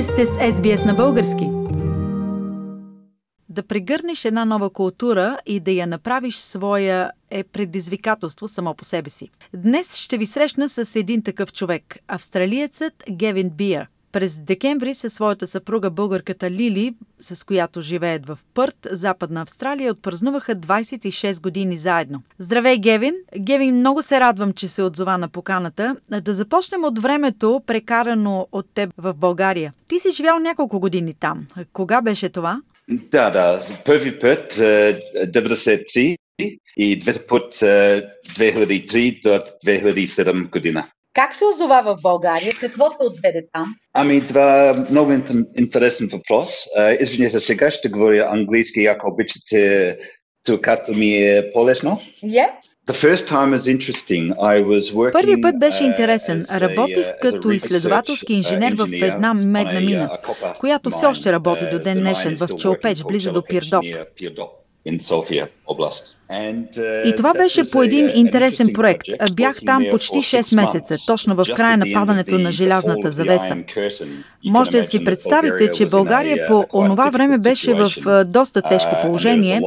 Вие сте с SBS на български. Да прегърнеш една нова култура и да я направиш своя е предизвикателство само по себе си. Днес ще ви срещна с един такъв човек – австралиецът Гевин Биер – през декември със своята съпруга българката Лили, с която живеят в Пърт, Западна Австралия, отпразнуваха 26 години заедно. Здравей, Гевин! Гевин, много се радвам, че се отзова на поканата. Да започнем от времето, прекарано от теб в България. Ти си живял няколко години там. Кога беше това? Да, да. Първи път 93 и двете път 2003 до 2007 година. Как се озова в България? Какво те отведе там? Ами, това е много интересен въпрос. Извинете, сега ще говоря английски, ако обичате, като ми е по-лесно. Yeah. Първият път беше интересен. Работих като изследователски инженер в една медна мина, която все още работи до ден днешен в Челпеч, близо до Пирдоп. Uh, и това беше по един интересен проект. Бях там почти 6 месеца, точно в края на падането на желязната завеса. Можете да си представите, че България по онова време беше в доста тежко uh, положение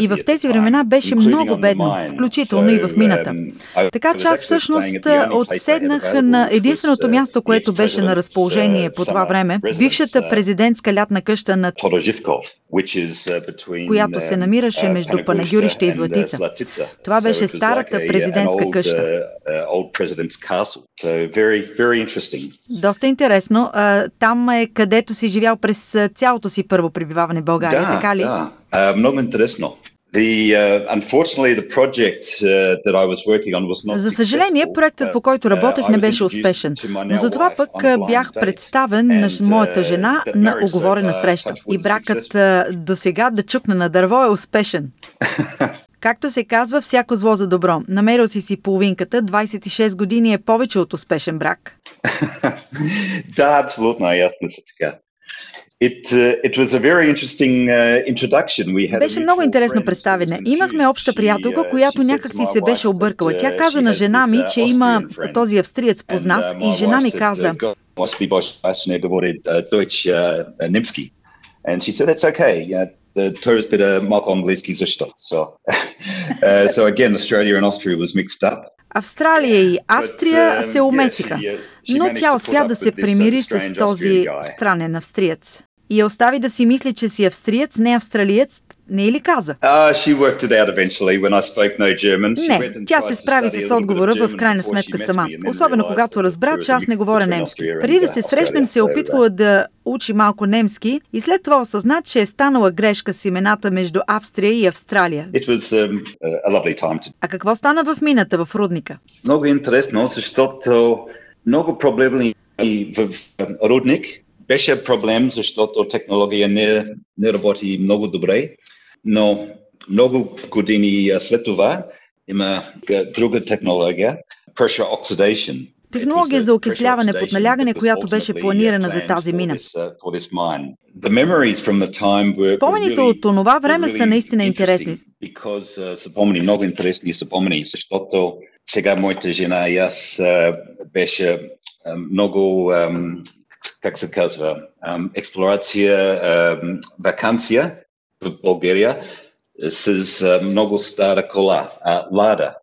и в тези времена беше много бедно, включително и в мината. Um, така че аз всъщност отседнах на единственото uh, място, което беше на разположение по това време, бившата президентска лятна къща на която се намираше между Панагюрище и Златица. Това беше старата президентска къща. Доста интересно. Там е където си живял през цялото си първо пребиваване в България, да, така ли? Да, много интересно. The, uh, the project uh, За съжаление, проектът по който работех не беше успешен, но затова пък бях представен на моята жена на оговорена среща. И бракът до сега да чукне на дърво е успешен. Както се казва, всяко зло за добро. Намерил си си половинката, 26 години е повече от успешен брак. да, абсолютно, ясно се така. It, uh, it was a very interesting, uh, introduction. We had беше много интересно представене. Имахме обща приятелка, uh, която някак си се беше объркала. Тя каза на жена ми, че има този австриец познат и жена ми каза And she said, it's okay. The tourist bit of малко английски защо. So, uh, so again, Australia and Austria was mixed up. Австралия и Австрия се умесиха, но тя успя да се примири с този странен австриец и я остави да си мисли, че си австриец, не австралиец, не е ли каза? Не, тя се справи с отговора в крайна сметка сама. Особено когато разбра, че аз не говоря немски. Преди да се срещнем се опитвала да учи малко немски и след това осъзна, че е станала грешка с имената между Австрия и Австралия. Um, а какво стана в мината, в рудника? Много интересно, защото много проблеми в рудник беше проблем, защото технология не, не работи много добре, но много години след това има друга технология, pressure oxidation. Технология за окисляване под налягане, която беше планирана за тази мина. Спомените от това време са наистина интересни. Са помни много интересни са помни, защото сега моята жена и аз беше много как се казва, експлорация, вакансия в България с много стара кола, Лада.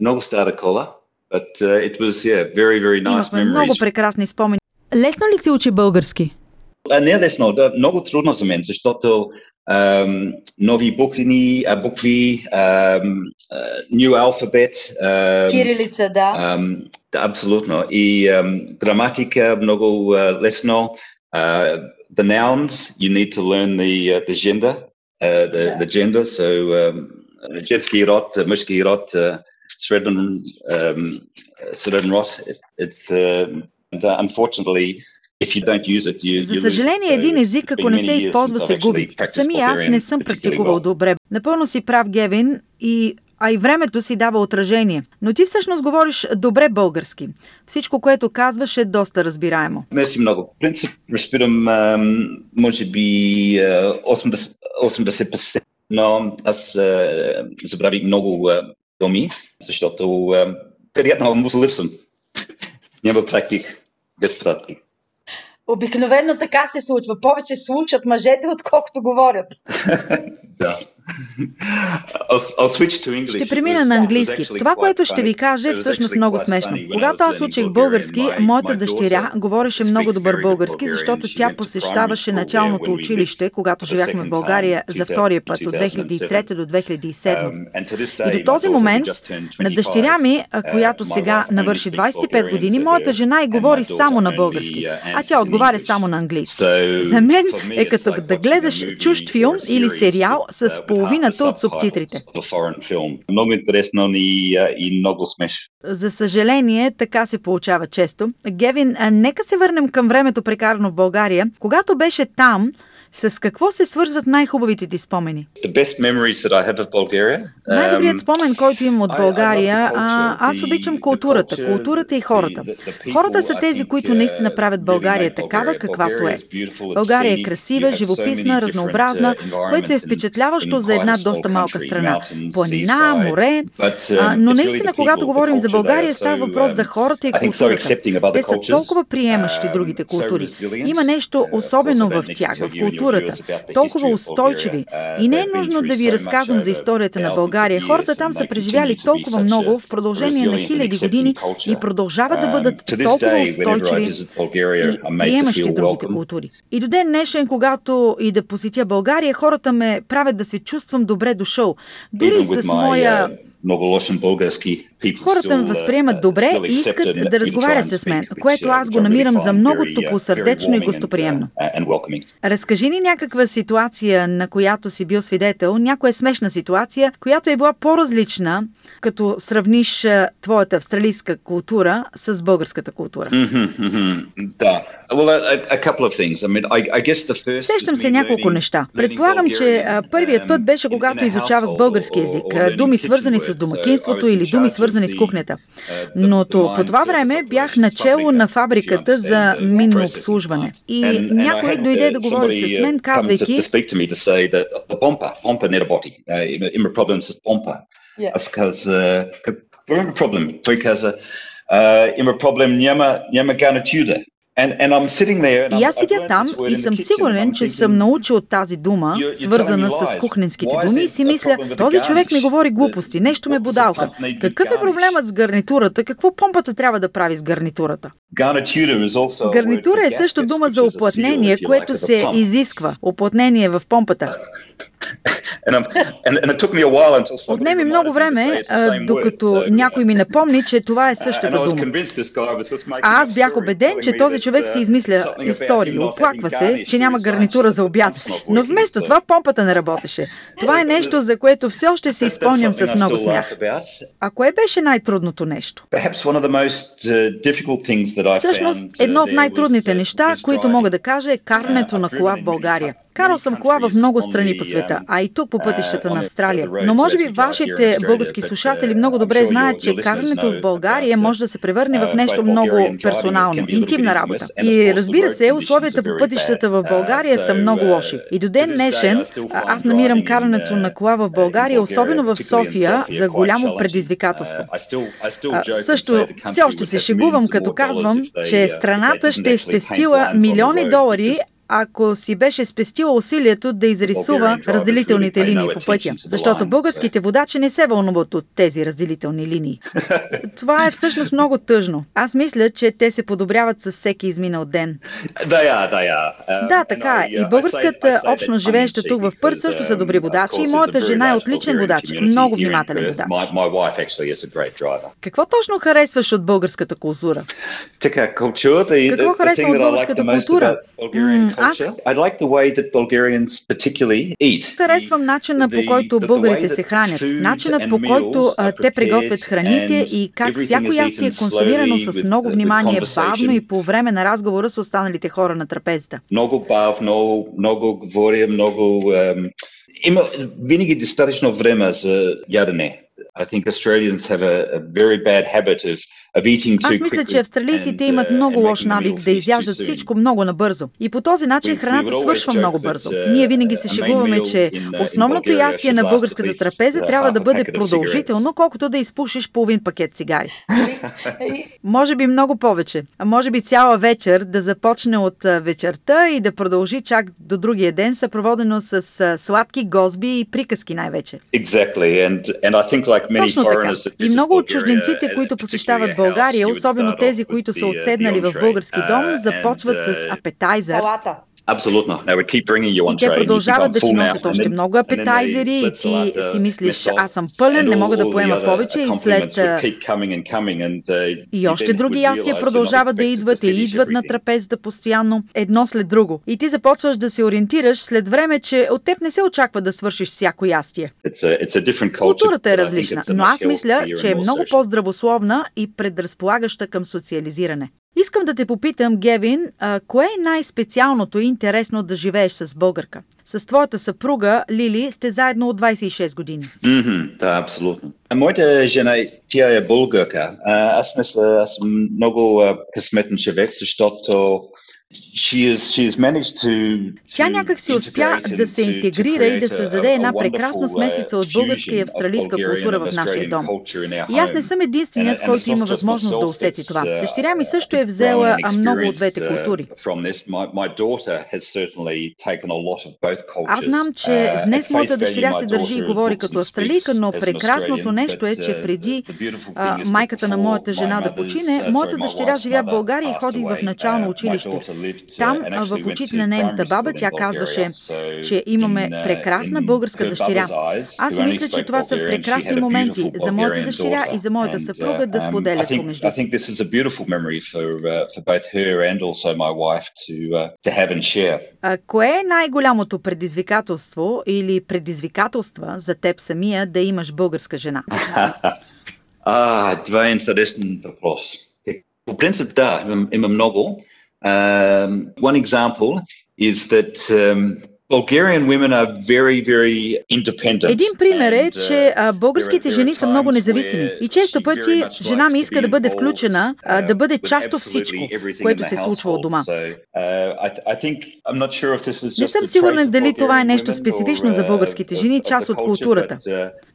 Много стара кола, but uh, it was, yeah, very, very nice Имахме memories. много прекрасни спомени. Лесно ли си учи български? А, не е лесно, да, много трудно за мен, защото ам, нови букви, а, букви, ам, new alphabet. Ам, Кирилица, да. Ам, да, абсолютно. И ам, граматика много uh, лесно. Uh, the nouns, you need to learn the, uh, the gender, uh, the, yeah. the gender, so um, женски род, мъжки род, uh, среден, um, среден род. It, it's, uh, unfortunately, за съжаление, един език, ако не се използва, се губи. Сами аз не съм практикувал добре. Напълно си прав, Гевин, и а и времето си дава отражение. Но ти всъщност говориш добре български. Всичко, което казваш е доста разбираемо. Мерси много. В принцип, разпирам, може би, 80%, 80% но аз забравих много думи, защото приятно му липсвам. Няма практик, без практик. Обикновено така се случва. Повече слушат мъжете, отколкото говорят. да. Ще премина на английски. Това, което ще ви кажа е всъщност много смешно. Когато аз учих български, моята дъщеря говореше много добър български, защото тя посещаваше началното училище, когато живяхме в България за втория път от 2003 до 2007. И до този момент на дъщеря ми, която сега навърши 25 години, моята жена и говори само на български, а тя отговаря само на английски. За мен е като да гледаш чужд филм или сериал с половината от субтитрите. Много интересно и, и много смешно. За съжаление, така се получава често. Гевин, нека се върнем към времето прекарано в България. Когато беше там, с какво се свързват най-хубавите ти спомени? Най-добрият um, спомен, който имам от България, а, аз обичам културата, културата и хората. Хората са тези, които наистина правят България такава, каквато е. България е красива, живописна, разнообразна, което е впечатляващо за една доста малка страна. Планина, море, а, но наистина, когато говорим за България, става въпрос за хората и културата. Те са толкова приемащи другите култури. Има нещо особено в тях, в културата културата, толкова устойчиви. И не е нужно да ви разказвам за историята на България. Хората там са преживяли толкова много в продължение на хиляди години и продължават да бъдат толкова устойчиви и приемащи другите култури. И до ден днешен, когато и да посетя България, хората ме правят да се чувствам добре дошъл. Дори с моя много лошен български. Хората ме възприемат добре и искат да разговарят с мен, което аз го намирам за много uh, топлосърдечно и гостоприемно. Uh, Разкажи ни някаква ситуация, на която си бил свидетел, някоя смешна ситуация, която е била по-различна, като сравниш твоята австралийска култура с българската култура. Да. Сещам се няколко неща. Предполагам, че първият път беше когато изучавах български язик, думи свързани с домакинството или думи свързани с кухнята. Но то, по това време бях начало на фабриката за минно обслужване. И някой дойде да говори с мен, казвайки... Аз каза, какво проблем? Той каза, има проблем, няма, няма гарнитюра. И аз седя там и съм сигурен, че съм научил тази дума, свързана с кухненските думи и си мисля, този човек ми говори глупости, нещо ме бодалка. Какъв е проблемът с гарнитурата? Какво помпата трябва да прави с гарнитурата? Гарнитура е също дума за оплътнение, което се изисква. Оплътнение в помпата. Отнеми много време, докато някой ми напомни, че това е същата дума. А аз бях убеден, че този човек си измисля истории, оплаква се, че няма гарнитура за обяда си. Но вместо това помпата не работеше. Това е нещо, за което все още се изпълням с много смях. А кое беше най-трудното нещо? Всъщност, едно от най-трудните неща, които мога да кажа е карането на кола в България. Карал съм кола в много страни по света, а и тук по пътищата на Австралия. Но може би вашите български слушатели много добре знаят, че карането в България може да се превърне в нещо много персонално, интимна работа. И разбира се, условията по пътищата в България са много лоши. И до ден днешен аз намирам карането на кола в България, особено в София, за голямо предизвикателство. Също все още се шегувам, като казвам, че страната ще е спестила милиони долари, ако си беше спестила усилието да изрисува разделителните линии по пътя, защото българските водачи не се вълнуват от тези разделителни линии. Това е всъщност много тъжно. Аз мисля, че те се подобряват с всеки изминал ден. Да, я, да, я. Да, така е. И българската общност, живееща тук в Пърт, също са добри водачи и моята жена е отличен водач, много внимателен водач. Какво точно харесваш от българската култура? Така, културата и... Какво харесвам от българската култура? Харесвам начина по който българите се хранят, начинът по който те приготвят храните и как всяко ястие е консумирано с много внимание, бавно и по време на разговора с останалите хора на трапезата. Много бавно, много говоря, много... Има винаги достатъчно време за ядене. I think Australians have a, a very bad habit of Аз мисля, че австралийците имат uh, много лош навик да изяждат всичко много набързо. И по този начин храната свършва много бързо. Uh, Ние винаги се шегуваме, че основното ястие на българската трапеза трябва да бъде продължително, колкото да изпушиш половин пакет цигари. може би много повече. А може би цяла вечер да започне от вечерта и да продължи чак до другия ден, съпроводено с сладки гозби и приказки най-вече. Точно така. И много от чужденците, които посещават България, особено тези, които са отседнали в български дом, започват с апетайзер. Абсолютно. И те продължават да ти носят още много апетайзери и ти си мислиш, аз съм пълен, не мога да поема повече и след... Uh, и още други ястия продължават да идват и идват на трапезата постоянно, едно след друго. И ти започваш да се ориентираш след време, че от теб не се очаква да свършиш всяко ястие. Културата е различна, но аз мисля, че е много по-здравословна и предразполагаща към социализиране. Искам да те попитам, Гевин, а, кое е най-специалното и интересно да живееш с българка? С твоята съпруга Лили сте заедно от 26 години. Mm-hmm, да, абсолютно. Моята жена, тя е българка. Аз мисля, аз съм много късметен човек, защото тя някак си успя да се интегрира и да създаде една прекрасна смесица от българска и австралийска култура в нашия дом. И аз не съм единственият, който има възможност да усети това. Uh, Дъщеря ми също е взела много от двете uh, култури. Аз знам, че uh, днес моята дъщеря се държи и говори като австралийка, но прекрасното нещо е, че преди а, майката на моята жена да почине, моята дъщеря живя в България и ходи в начално училище. Там, в очите на нейната баба, тя казваше, че имаме прекрасна българска дъщеря. Аз мисля, че това са прекрасни моменти за моята дъщеря и за моята съпруга да um, споделят помежду си. Uh, кое е най-голямото предизвикателство или предизвикателства за теб самия да имаш българска жена? а, това е интересен въпрос. По принцип, да, има много. Um, one example is that um, Bulgarian women are very, very independent. Един пример е, че uh, българските жени са много независими и често пъти жена ми иска да бъде включена, а, да бъде част от всичко, което се случва от дома. Uh, Не съм сигурен дали това е нещо специфично за uh, българските жени, част от културата.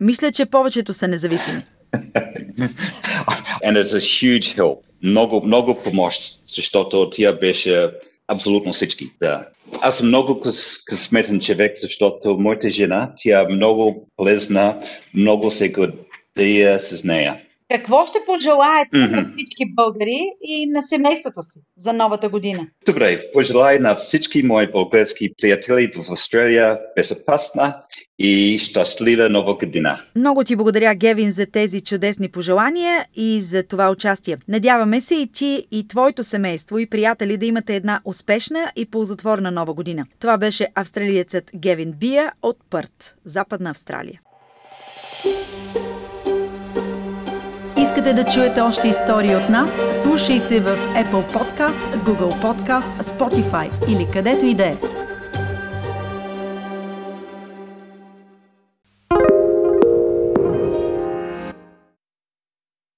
Мисля, че повечето са независими. And it's a huge help. Много, много помощ, защото тя беше абсолютно всички. Да. Аз съм много къс, късметен човек, защото моята жена, тя е много полезна, много се гордея с нея. Какво ще пожелаете mm-hmm. на всички българи и на семейството си за новата година? Добре, пожелая на всички мои български приятели в Австралия безопасна и щастлива нова година. Много ти благодаря, Гевин, за тези чудесни пожелания и за това участие. Надяваме се и ти, и твоето семейство и приятели да имате една успешна и ползотворна нова година. Това беше австралиецът Гевин Бия от Пърт, Западна Австралия. Искате да чуете още истории от нас? Слушайте в Apple Podcast, Google Podcast, Spotify или където и да е.